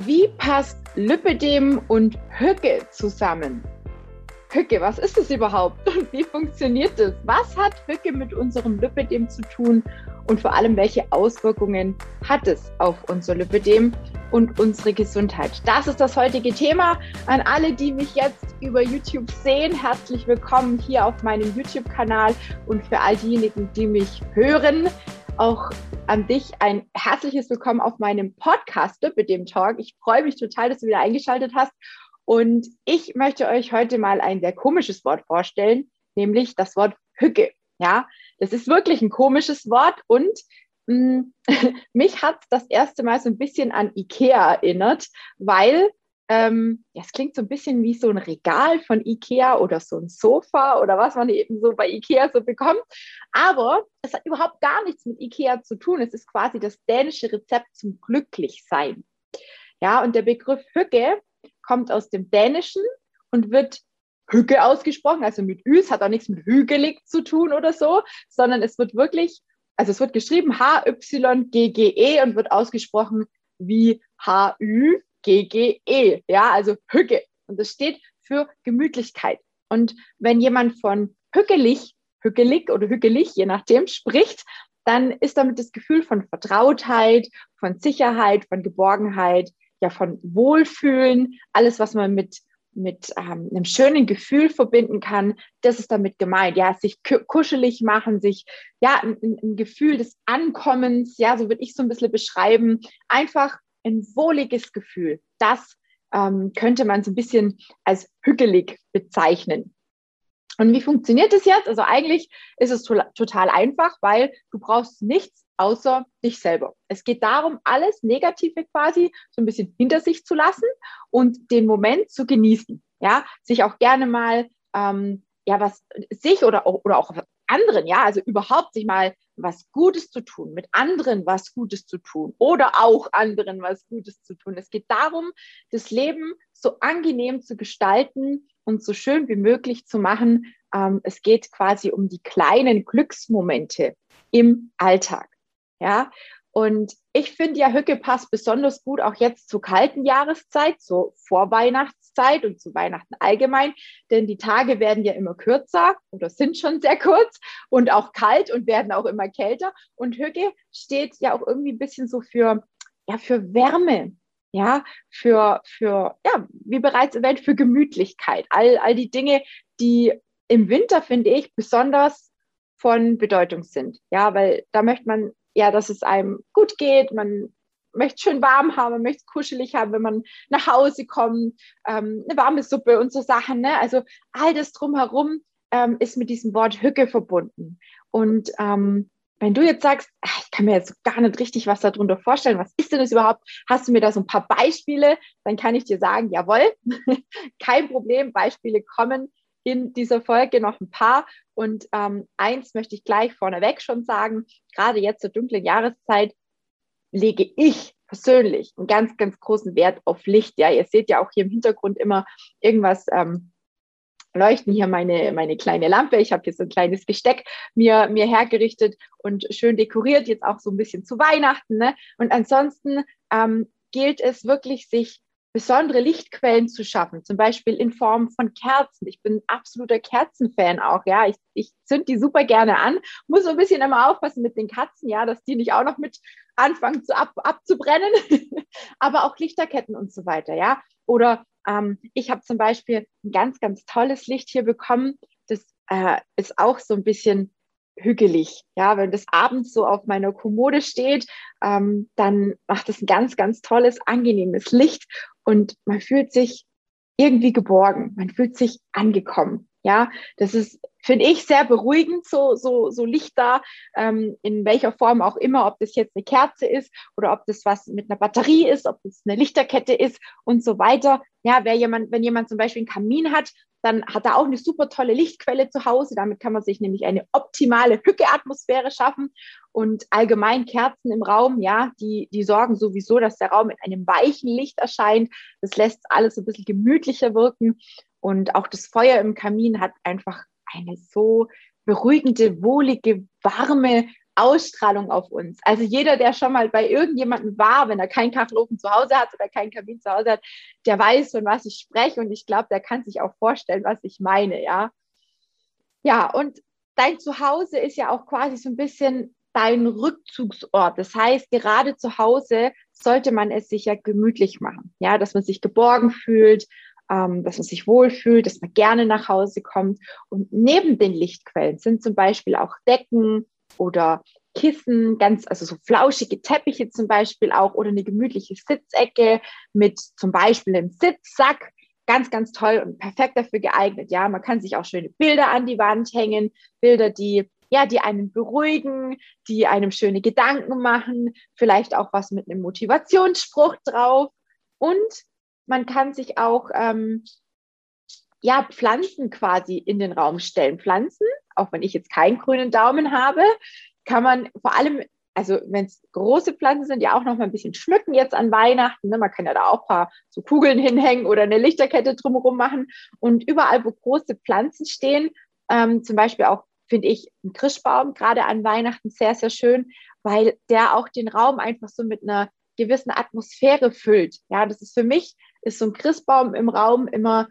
Wie passt Lipidem und Hücke zusammen? Hücke, was ist es überhaupt und wie funktioniert es? Was hat Hücke mit unserem Lipidem zu tun und vor allem welche Auswirkungen hat es auf unser Lipidem und unsere Gesundheit? Das ist das heutige Thema. An alle, die mich jetzt über YouTube sehen, herzlich willkommen hier auf meinem YouTube-Kanal und für all diejenigen, die mich hören, auch an dich ein herzliches Willkommen auf meinem Podcast mit dem Talk. Ich freue mich total, dass du wieder eingeschaltet hast. Und ich möchte euch heute mal ein sehr komisches Wort vorstellen, nämlich das Wort Hücke. Ja, das ist wirklich ein komisches Wort und mh, mm, mich hat das erste Mal so ein bisschen an Ikea erinnert, weil ähm, ja, es klingt so ein bisschen wie so ein Regal von Ikea oder so ein Sofa oder was man eben so bei Ikea so bekommt. Aber es hat überhaupt gar nichts mit Ikea zu tun. Es ist quasi das dänische Rezept zum Glücklichsein. Ja, und der Begriff Hücke kommt aus dem Dänischen und wird Hücke ausgesprochen, also mit Ü. Es hat auch nichts mit hügelig zu tun oder so, sondern es wird wirklich, also es wird geschrieben H-Y-G-G-E und wird ausgesprochen wie H-Ü GGE, ja, also Hücke. Und das steht für Gemütlichkeit. Und wenn jemand von hückelig, hückelig oder hückelig, je nachdem, spricht, dann ist damit das Gefühl von Vertrautheit, von Sicherheit, von Geborgenheit, ja, von Wohlfühlen, alles, was man mit, mit ähm, einem schönen Gefühl verbinden kann, das ist damit gemeint. Ja, sich kuschelig machen, sich, ja, ein, ein Gefühl des Ankommens, ja, so würde ich so ein bisschen beschreiben, einfach ein wohliges Gefühl. Das ähm, könnte man so ein bisschen als hügelig bezeichnen. Und wie funktioniert das jetzt? Also eigentlich ist es to total einfach, weil du brauchst nichts außer dich selber. Es geht darum, alles Negative quasi so ein bisschen hinter sich zu lassen und den Moment zu genießen. Ja, sich auch gerne mal ähm, ja was sich oder oder auch anderen, ja, also überhaupt sich mal was Gutes zu tun, mit anderen was Gutes zu tun oder auch anderen was Gutes zu tun. Es geht darum, das Leben so angenehm zu gestalten und so schön wie möglich zu machen. Ähm, es geht quasi um die kleinen Glücksmomente im Alltag. Ja, und ich finde ja, Hücke passt besonders gut auch jetzt zur kalten Jahreszeit, so vor Weihnachtszeit und zu Weihnachten allgemein, denn die Tage werden ja immer kürzer oder sind schon sehr kurz und auch kalt und werden auch immer kälter. Und Hücke steht ja auch irgendwie ein bisschen so für, ja, für Wärme, ja, für, für, ja, wie bereits erwähnt, für Gemütlichkeit. All, all die Dinge, die im Winter, finde ich, besonders von Bedeutung sind. Ja, weil da möchte man ja, dass es einem gut geht. Man möchte schön warm haben, man möchte kuschelig haben, wenn man nach Hause kommt, ähm, eine warme Suppe und so Sachen. Ne? Also all das drumherum ähm, ist mit diesem Wort Hücke verbunden. Und ähm, wenn du jetzt sagst, ach, ich kann mir jetzt gar nicht richtig was darunter vorstellen, was ist denn das überhaupt? Hast du mir da so ein paar Beispiele? Dann kann ich dir sagen, jawohl, kein Problem, Beispiele kommen in dieser Folge noch ein paar. Und ähm, eins möchte ich gleich vorneweg schon sagen, gerade jetzt zur dunklen Jahreszeit lege ich persönlich einen ganz, ganz großen Wert auf Licht. Ja, ihr seht ja auch hier im Hintergrund immer irgendwas ähm, leuchten hier meine, meine kleine Lampe. Ich habe hier so ein kleines Gesteck mir, mir hergerichtet und schön dekoriert, jetzt auch so ein bisschen zu Weihnachten. Ne? Und ansonsten ähm, gilt es wirklich, sich besondere Lichtquellen zu schaffen, zum Beispiel in Form von Kerzen. Ich bin absoluter Kerzenfan auch, ja. Ich, ich zünd die super gerne an, muss so ein bisschen immer aufpassen mit den Katzen, ja, dass die nicht auch noch mit anfangen zu ab, abzubrennen, aber auch Lichterketten und so weiter, ja. Oder ähm, ich habe zum Beispiel ein ganz, ganz tolles Licht hier bekommen. Das äh, ist auch so ein bisschen hügelig. Ja, wenn das abends so auf meiner Kommode steht, ähm, dann macht es ein ganz, ganz tolles, angenehmes Licht und man fühlt sich irgendwie geborgen, man fühlt sich angekommen. Ja, das ist, finde ich, sehr beruhigend, so, so, so Licht da, ähm, in welcher Form auch immer, ob das jetzt eine Kerze ist oder ob das was mit einer Batterie ist, ob das eine Lichterkette ist und so weiter. Ja, wer jemand, wenn jemand zum Beispiel einen Kamin hat, dann hat er auch eine super tolle Lichtquelle zu Hause. Damit kann man sich nämlich eine optimale Hückeatmosphäre schaffen. Und allgemein Kerzen im Raum, ja, die, die sorgen sowieso, dass der Raum in einem weichen Licht erscheint. Das lässt alles ein bisschen gemütlicher wirken. Und auch das Feuer im Kamin hat einfach eine so beruhigende, wohlige, warme Ausstrahlung auf uns. Also jeder, der schon mal bei irgendjemandem war, wenn er keinen Kachelofen zu Hause hat oder keinen Kamin zu Hause hat, der weiß, von was ich spreche und ich glaube, der kann sich auch vorstellen, was ich meine, ja. Ja, und dein Zuhause ist ja auch quasi so ein bisschen dein Rückzugsort. Das heißt, gerade zu Hause sollte man es sich ja gemütlich machen, ja, dass man sich geborgen fühlt, ähm, dass man sich wohlfühlt, dass man gerne nach Hause kommt. Und neben den Lichtquellen sind zum Beispiel auch Decken oder Kissen, ganz, also so flauschige Teppiche zum Beispiel auch oder eine gemütliche Sitzecke mit zum Beispiel einem Sitzsack. Ganz, ganz toll und perfekt dafür geeignet. Ja, man kann sich auch schöne Bilder an die Wand hängen, Bilder, die ja, die einen beruhigen, die einem schöne Gedanken machen, vielleicht auch was mit einem Motivationsspruch drauf. Und man kann sich auch ähm, ja, Pflanzen quasi in den Raum stellen. Pflanzen, auch wenn ich jetzt keinen grünen Daumen habe, kann man vor allem, also wenn es große Pflanzen sind, ja auch noch mal ein bisschen schmücken jetzt an Weihnachten. Ne? Man kann ja da auch ein paar so Kugeln hinhängen oder eine Lichterkette drumherum machen. Und überall, wo große Pflanzen stehen, ähm, zum Beispiel auch finde ich ein Christbaum gerade an Weihnachten sehr, sehr schön, weil der auch den Raum einfach so mit einer gewissen Atmosphäre füllt. Ja, das ist für mich, ist so ein Christbaum im Raum immer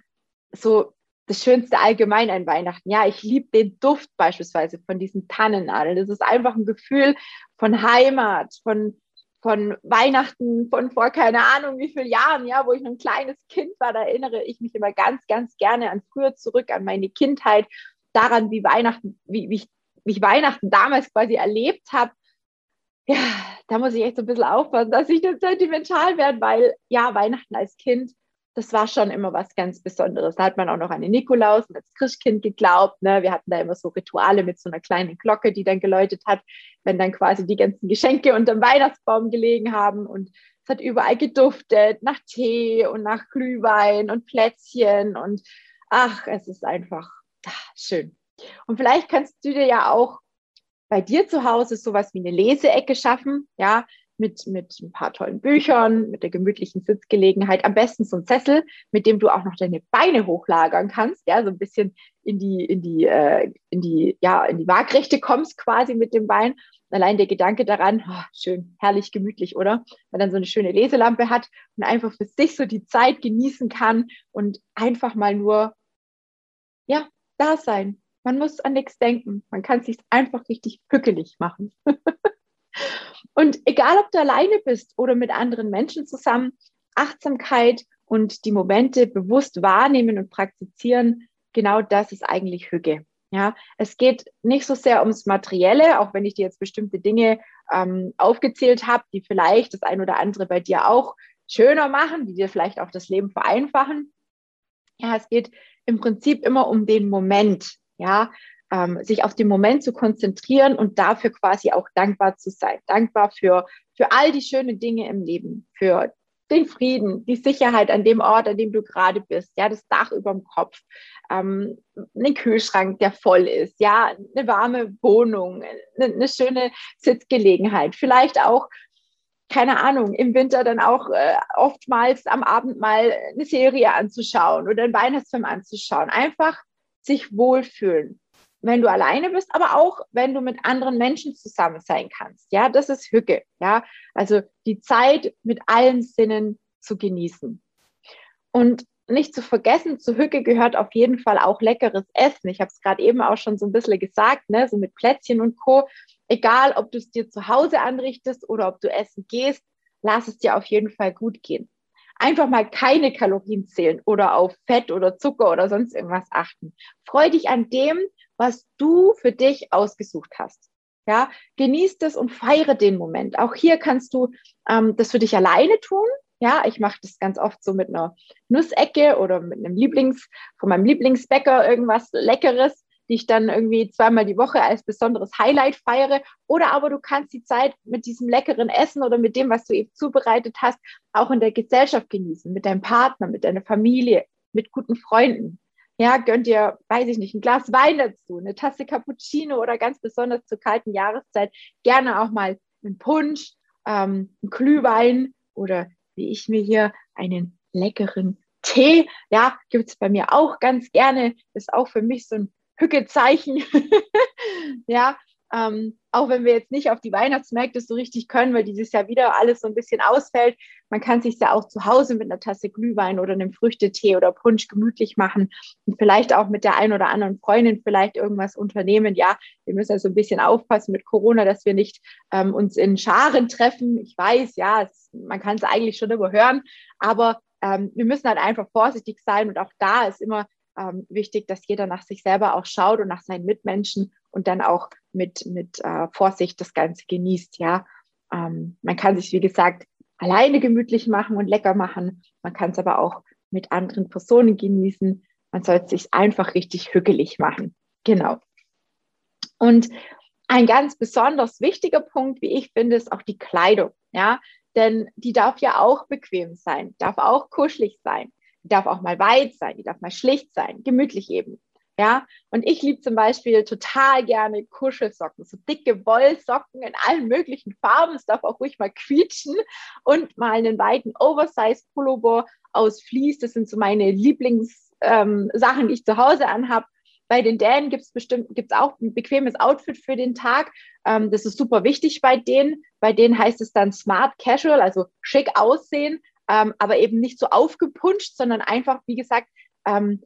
so das Schönste allgemein an Weihnachten. Ja, ich liebe den Duft beispielsweise von diesen Tannennadeln. Das ist einfach ein Gefühl von Heimat, von, von Weihnachten, von vor keine Ahnung wie vielen Jahren, ja, wo ich noch ein kleines Kind war, da erinnere ich mich immer ganz, ganz gerne an früher zurück, an meine Kindheit daran, wie Weihnachten, wie, wie, ich, wie ich Weihnachten damals quasi erlebt habe, ja, da muss ich echt so ein bisschen aufpassen, dass ich nicht sentimental werde, weil ja, Weihnachten als Kind, das war schon immer was ganz Besonderes. Da hat man auch noch an den Nikolaus und als Christkind geglaubt. Ne? Wir hatten da immer so Rituale mit so einer kleinen Glocke, die dann geläutet hat, wenn dann quasi die ganzen Geschenke unter dem Weihnachtsbaum gelegen haben. Und es hat überall geduftet nach Tee und nach Glühwein und Plätzchen. Und ach, es ist einfach Ach, schön. Und vielleicht kannst du dir ja auch bei dir zu Hause sowas wie eine Leseecke schaffen, ja, mit, mit ein paar tollen Büchern, mit der gemütlichen Sitzgelegenheit, am besten so ein Sessel, mit dem du auch noch deine Beine hochlagern kannst, ja, so ein bisschen in die, in die, äh, in die, ja, in die Waagrechte kommst quasi mit dem Bein. Allein der Gedanke daran, oh, schön, herrlich, gemütlich, oder? Wenn man dann so eine schöne Leselampe hat und einfach für sich so die Zeit genießen kann und einfach mal nur, ja, da sein. Man muss an nichts denken. Man kann es sich einfach richtig hückelig machen. und egal, ob du alleine bist oder mit anderen Menschen zusammen, Achtsamkeit und die Momente bewusst wahrnehmen und praktizieren, genau das ist eigentlich Hücke. Ja, es geht nicht so sehr ums Materielle, auch wenn ich dir jetzt bestimmte Dinge ähm, aufgezählt habe, die vielleicht das ein oder andere bei dir auch schöner machen, die dir vielleicht auch das Leben vereinfachen. Ja, es geht im Prinzip immer um den Moment, ja, ähm, sich auf den Moment zu konzentrieren und dafür quasi auch dankbar zu sein. Dankbar für, für all die schönen Dinge im Leben, für den Frieden, die Sicherheit an dem Ort, an dem du gerade bist, ja, das Dach über dem Kopf, ähm, einen Kühlschrank, der voll ist, ja, eine warme Wohnung, eine, eine schöne Sitzgelegenheit, vielleicht auch keine Ahnung, im Winter dann auch äh, oftmals am Abend mal eine Serie anzuschauen oder einen Weihnachtsfilm anzuschauen. Einfach sich wohlfühlen, wenn du alleine bist, aber auch wenn du mit anderen Menschen zusammen sein kannst. Ja, das ist Hücke. Ja, also die Zeit mit allen Sinnen zu genießen. Und nicht zu vergessen, zu Hücke gehört auf jeden Fall auch leckeres Essen. Ich habe es gerade eben auch schon so ein bisschen gesagt, ne? so mit Plätzchen und Co egal ob du es dir zu Hause anrichtest oder ob du essen gehst, lass es dir auf jeden Fall gut gehen. Einfach mal keine Kalorien zählen oder auf Fett oder Zucker oder sonst irgendwas achten. Freu dich an dem, was du für dich ausgesucht hast. Ja, genieß das und feiere den Moment. Auch hier kannst du ähm, das für dich alleine tun. Ja, ich mache das ganz oft so mit einer Nussecke oder mit einem Lieblings, von meinem Lieblingsbäcker irgendwas Leckeres die ich dann irgendwie zweimal die Woche als besonderes Highlight feiere. Oder aber du kannst die Zeit mit diesem leckeren Essen oder mit dem, was du eben zubereitet hast, auch in der Gesellschaft genießen, mit deinem Partner, mit deiner Familie, mit guten Freunden. Ja, gönnt dir, weiß ich nicht, ein Glas Wein dazu, eine Tasse Cappuccino oder ganz besonders zur kalten Jahreszeit gerne auch mal einen Punsch, ähm, einen Glühwein oder wie ich mir hier einen leckeren Tee, ja, gibt es bei mir auch ganz gerne. Ist auch für mich so ein Hückezeichen. ja, Ähm, auch wenn wir jetzt nicht auf die Weihnachtsmärkte so richtig können, weil dieses Jahr wieder alles so ein bisschen ausfällt. Man kann sich ja auch zu Hause mit einer Tasse Glühwein oder einem Früchtetee oder Punsch gemütlich machen und vielleicht auch mit der einen oder anderen Freundin vielleicht irgendwas unternehmen. Ja, wir müssen also ein bisschen aufpassen mit Corona, dass wir nicht ähm, uns in Scharen treffen. Ich weiß, ja, es, man kann es eigentlich schon überhören, aber ähm, wir müssen halt einfach vorsichtig sein und auch da ist immer ähm, wichtig, dass jeder nach sich selber auch schaut und nach seinen Mitmenschen und dann auch mit, mit äh, Vorsicht das Ganze genießt. Ja, ähm, man kann sich, wie gesagt, alleine gemütlich machen und lecker machen. Man kann es aber auch mit anderen Personen genießen. Man sollte sich einfach richtig hügelig machen. Genau. Und ein ganz besonders wichtiger Punkt, wie ich finde, ist auch die Kleidung. Ja, denn die darf ja auch bequem sein, darf auch kuschelig sein, darf auch mal weit sein, die darf mal schlicht sein, gemütlich eben. Ja, und ich liebe zum Beispiel total gerne Kuschelsocken, so dicke Wollsocken in allen möglichen Farben. Es darf auch ruhig mal quietschen und mal einen weiten Oversize-Pullover aus Vlies. Das sind so meine Lieblingssachen, ähm, die ich zu Hause anhabe. Bei den Dänen gibt es bestimmt gibt's auch ein bequemes Outfit für den Tag. Ähm, das ist super wichtig bei denen. Bei denen heißt es dann Smart Casual, also schick aussehen, ähm, aber eben nicht so aufgepunscht, sondern einfach, wie gesagt, ähm,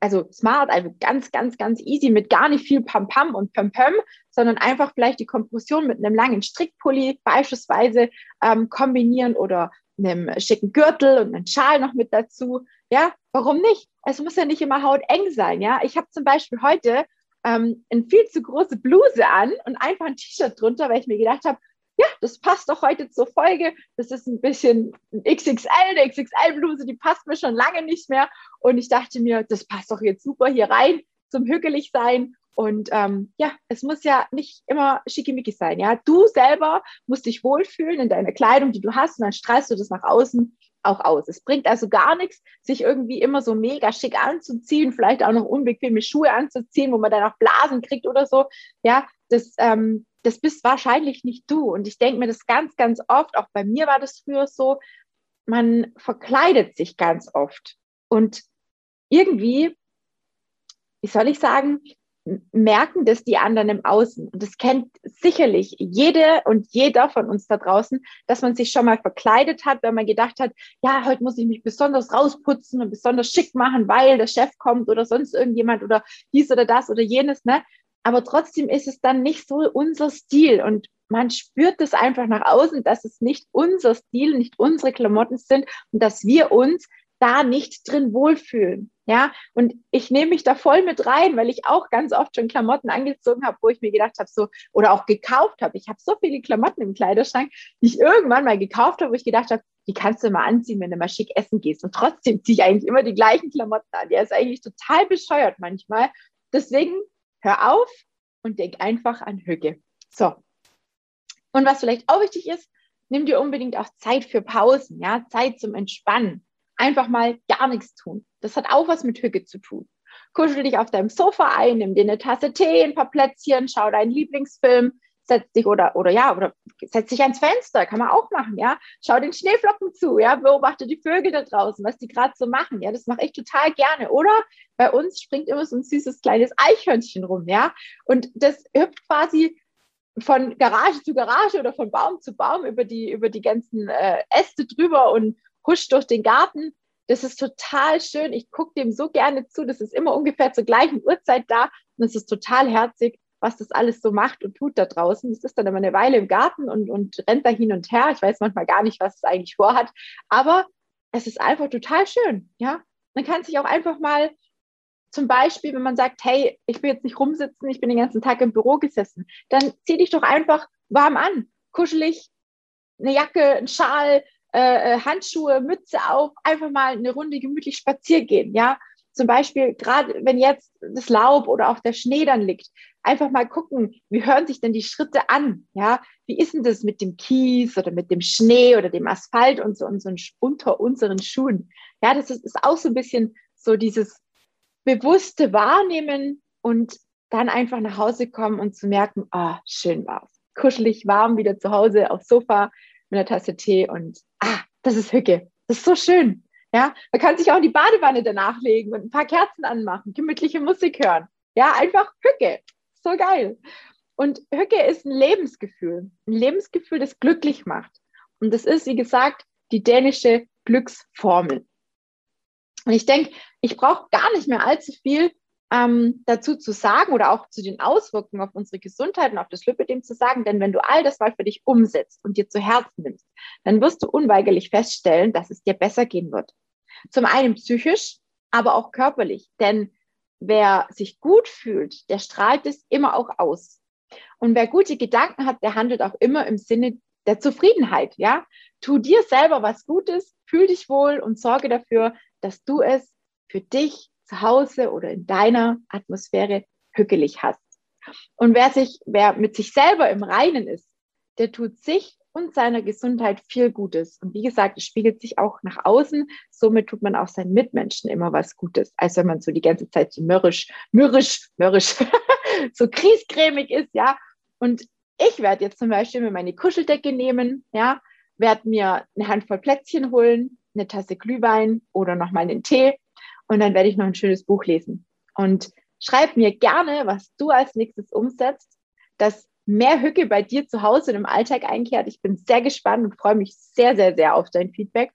also smart, also ganz, ganz, ganz easy mit gar nicht viel Pam-Pam und Pöm-Pöm, sondern einfach vielleicht die Kompression mit einem langen Strickpulli beispielsweise ähm, kombinieren oder einem schicken Gürtel und einen Schal noch mit dazu. Ja, warum nicht? Es muss ja nicht immer hauteng sein. Ja, ich habe zum Beispiel heute ähm, eine viel zu große Bluse an und einfach ein T-Shirt drunter, weil ich mir gedacht habe, ja, das passt doch heute zur Folge. Das ist ein bisschen ein XXL, eine XXL-Bluse, die passt mir schon lange nicht mehr. Und ich dachte mir, das passt doch jetzt super hier rein zum hügelig sein. Und ähm, ja, es muss ja nicht immer schickimicki sein. Ja, du selber musst dich wohlfühlen in deiner Kleidung, die du hast, und dann strahlst du das nach außen auch aus. Es bringt also gar nichts, sich irgendwie immer so mega schick anzuziehen, vielleicht auch noch unbequeme Schuhe anzuziehen, wo man dann auch Blasen kriegt oder so. Ja, das ähm, das bist wahrscheinlich nicht du. Und ich denke mir das ganz, ganz oft, auch bei mir war das früher so, man verkleidet sich ganz oft. Und irgendwie, wie soll ich sagen, merken das die anderen im Außen. Und das kennt sicherlich jede und jeder von uns da draußen, dass man sich schon mal verkleidet hat, wenn man gedacht hat, ja, heute muss ich mich besonders rausputzen und besonders schick machen, weil der Chef kommt oder sonst irgendjemand oder dies oder das oder jenes. Ne? aber trotzdem ist es dann nicht so unser Stil und man spürt es einfach nach außen, dass es nicht unser Stil, nicht unsere Klamotten sind und dass wir uns da nicht drin wohlfühlen. Ja, und ich nehme mich da voll mit rein, weil ich auch ganz oft schon Klamotten angezogen habe, wo ich mir gedacht habe, so, oder auch gekauft habe. Ich habe so viele Klamotten im Kleiderschrank, die ich irgendwann mal gekauft habe, wo ich gedacht habe, die kannst du mal anziehen, wenn du mal schick essen gehst. Und trotzdem ziehe ich eigentlich immer die gleichen Klamotten an. Der ist eigentlich total bescheuert manchmal. Deswegen hör auf und denk einfach an Hücke. So. Und was vielleicht auch wichtig ist, nimm dir unbedingt auch Zeit für Pausen, ja, Zeit zum Entspannen. Einfach mal gar nichts tun. Das hat auch was mit Hücke zu tun. Kuschel dich auf deinem Sofa ein, nimm dir eine Tasse Tee, ein paar Plätzchen, schau deinen Lieblingsfilm, setz dich oder, oder ja, oder setz dich ans Fenster, kann man auch machen, ja. Schau den Schneeflocken zu, ja, beobachte die Vögel da draußen, was die gerade so machen, ja, das mache ich total gerne. Oder bei uns springt immer so ein süßes kleines Eichhörnchen rum, ja. Und das hüpft quasi von Garage zu Garage oder von Baum zu Baum über die, über die ganzen äh, Äste drüber und huscht durch den Garten. Das ist total schön. Ich gucke dem so gerne zu. Das ist immer ungefähr zur gleichen Uhrzeit da. Und es ist total herzig was das alles so macht und tut da draußen. Es ist dann immer eine Weile im Garten und, und rennt da hin und her. Ich weiß manchmal gar nicht, was es eigentlich vorhat, aber es ist einfach total schön. Ja, man kann sich auch einfach mal zum Beispiel, wenn man sagt, hey, ich will jetzt nicht rumsitzen, ich bin den ganzen Tag im Büro gesessen, dann zieh dich doch einfach warm an, kuschelig, eine Jacke, ein Schal, äh, äh Handschuhe, Mütze auf, einfach mal eine Runde gemütlich spazieren gehen, ja zum Beispiel, gerade wenn jetzt das Laub oder auch der Schnee dann liegt, einfach mal gucken, wie hören sich denn die Schritte an? Ja, wie ist denn das mit dem Kies oder mit dem Schnee oder dem Asphalt und so, und unter unseren Schuhen? Ja, das ist, ist auch so ein bisschen so dieses bewusste Wahrnehmen und dann einfach nach Hause kommen und zu merken, ah, oh, schön war's. Kuschelig, warm, wieder zu Hause aufs Sofa mit einer Tasse Tee und ah, das ist Hücke. Das ist so schön. Ja, man kann sich auch in die Badewanne danach legen und ein paar Kerzen anmachen, gemütliche Musik hören. Ja, einfach Hücke. So geil. Und Hücke ist ein Lebensgefühl, ein Lebensgefühl, das glücklich macht. Und das ist, wie gesagt, die dänische Glücksformel. Und ich denke, ich brauche gar nicht mehr allzu viel ähm, dazu zu sagen oder auch zu den Auswirkungen auf unsere Gesundheit und auf das Lipidem zu sagen. Denn wenn du all das mal für dich umsetzt und dir zu Herzen nimmst, dann wirst du unweigerlich feststellen, dass es dir besser gehen wird. Zum einen psychisch, aber auch körperlich. Denn wer sich gut fühlt, der strahlt es immer auch aus. Und wer gute Gedanken hat, der handelt auch immer im Sinne der Zufriedenheit, ja. Tu dir selber was Gutes, fühl dich wohl und sorge dafür, dass du es für dich zu Hause oder in deiner Atmosphäre hückelig hast. Und wer sich, wer mit sich selber im Reinen ist, der tut sich und seiner Gesundheit viel Gutes. Und wie gesagt, es spiegelt sich auch nach außen. Somit tut man auch seinen Mitmenschen immer was Gutes, als wenn man so die ganze Zeit so mürrisch, mürrisch, mürrisch, so kriescremig ist, ja. Und ich werde jetzt zum Beispiel mir meine Kuscheldecke nehmen, ja, werde mir eine Handvoll Plätzchen holen, eine Tasse Glühwein oder nochmal einen Tee und dann werde ich noch ein schönes Buch lesen. Und schreib mir gerne, was du als nächstes umsetzt, dass mehr Hücke bei dir zu Hause und im Alltag einkehrt. Ich bin sehr gespannt und freue mich sehr, sehr, sehr auf dein Feedback.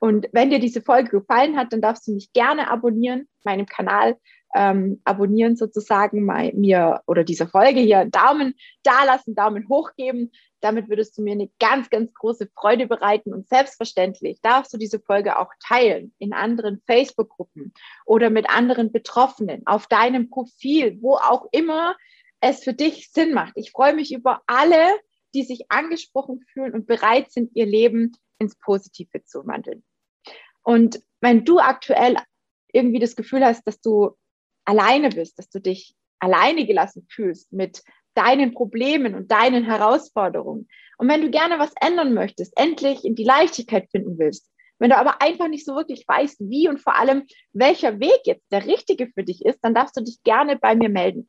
Und wenn dir diese Folge gefallen hat, dann darfst du mich gerne abonnieren, meinem Kanal ähm, abonnieren sozusagen, mal, mir oder dieser Folge hier einen Daumen da lassen, Daumen hoch geben. Damit würdest du mir eine ganz, ganz große Freude bereiten. Und selbstverständlich darfst du diese Folge auch teilen in anderen Facebook-Gruppen oder mit anderen Betroffenen, auf deinem Profil, wo auch immer es für dich Sinn macht. Ich freue mich über alle, die sich angesprochen fühlen und bereit sind, ihr Leben ins Positive zu wandeln. Und wenn du aktuell irgendwie das Gefühl hast, dass du alleine bist, dass du dich alleine gelassen fühlst mit deinen Problemen und deinen Herausforderungen. Und wenn du gerne was ändern möchtest, endlich in die Leichtigkeit finden willst, wenn du aber einfach nicht so wirklich weißt, wie und vor allem welcher Weg jetzt der richtige für dich ist, dann darfst du dich gerne bei mir melden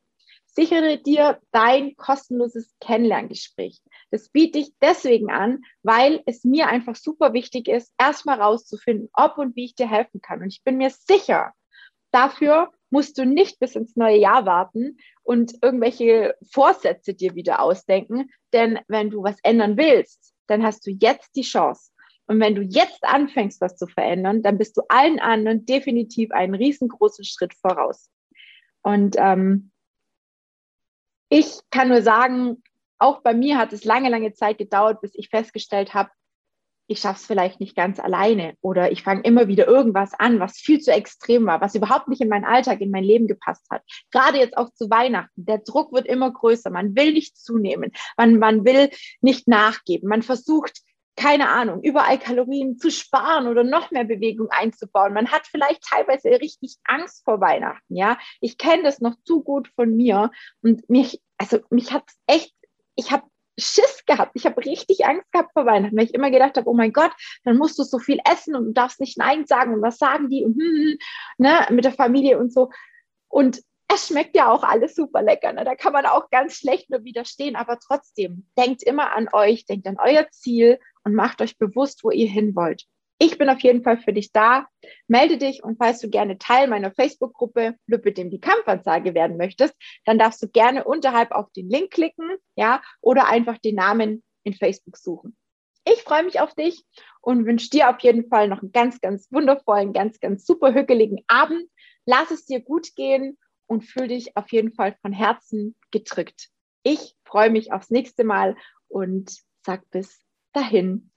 sichere dir dein kostenloses Kennenlerngespräch. Das biete ich deswegen an, weil es mir einfach super wichtig ist, erstmal rauszufinden, ob und wie ich dir helfen kann. Und ich bin mir sicher, dafür musst du nicht bis ins neue Jahr warten und irgendwelche Vorsätze dir wieder ausdenken. Denn wenn du was ändern willst, dann hast du jetzt die Chance. Und wenn du jetzt anfängst, was zu verändern, dann bist du allen anderen definitiv einen riesengroßen Schritt voraus. Und ähm, ich kann nur sagen, auch bei mir hat es lange, lange Zeit gedauert, bis ich festgestellt habe, ich schaffe es vielleicht nicht ganz alleine oder ich fange immer wieder irgendwas an, was viel zu extrem war, was überhaupt nicht in meinen Alltag, in mein Leben gepasst hat. Gerade jetzt auch zu Weihnachten. Der Druck wird immer größer. Man will nicht zunehmen. Man, man will nicht nachgeben. Man versucht keine Ahnung, überall Kalorien zu sparen oder noch mehr Bewegung einzubauen. Man hat vielleicht teilweise richtig Angst vor Weihnachten, ja. Ich kenne das noch zu gut von mir und mich, also mich hat echt, ich habe Schiss gehabt. Ich habe richtig Angst gehabt vor Weihnachten, weil ich immer gedacht habe, oh mein Gott, dann musst du so viel essen und du darfst nicht Nein sagen und was sagen die und hm, hm, hm ne, mit der Familie und so. Und es schmeckt ja auch alles super lecker. Ne? Da kann man auch ganz schlecht nur widerstehen, aber trotzdem, denkt immer an euch, denkt an euer Ziel und macht euch bewusst, wo ihr hin wollt. Ich bin auf jeden Fall für dich da. Melde dich und falls du gerne Teil meiner Facebook-Gruppe Lüppe dem die Kampfansage werden möchtest, dann darfst du gerne unterhalb auf den Link klicken, ja, oder einfach den Namen in Facebook suchen. Ich freue mich auf dich und wünsche dir auf jeden Fall noch einen ganz, ganz wundervollen, ganz, ganz super hügeligen Abend. Lass es dir gut gehen und fühl dich auf jeden Fall von Herzen gedrückt. Ich freue mich aufs nächste Mal und sag bis dahin.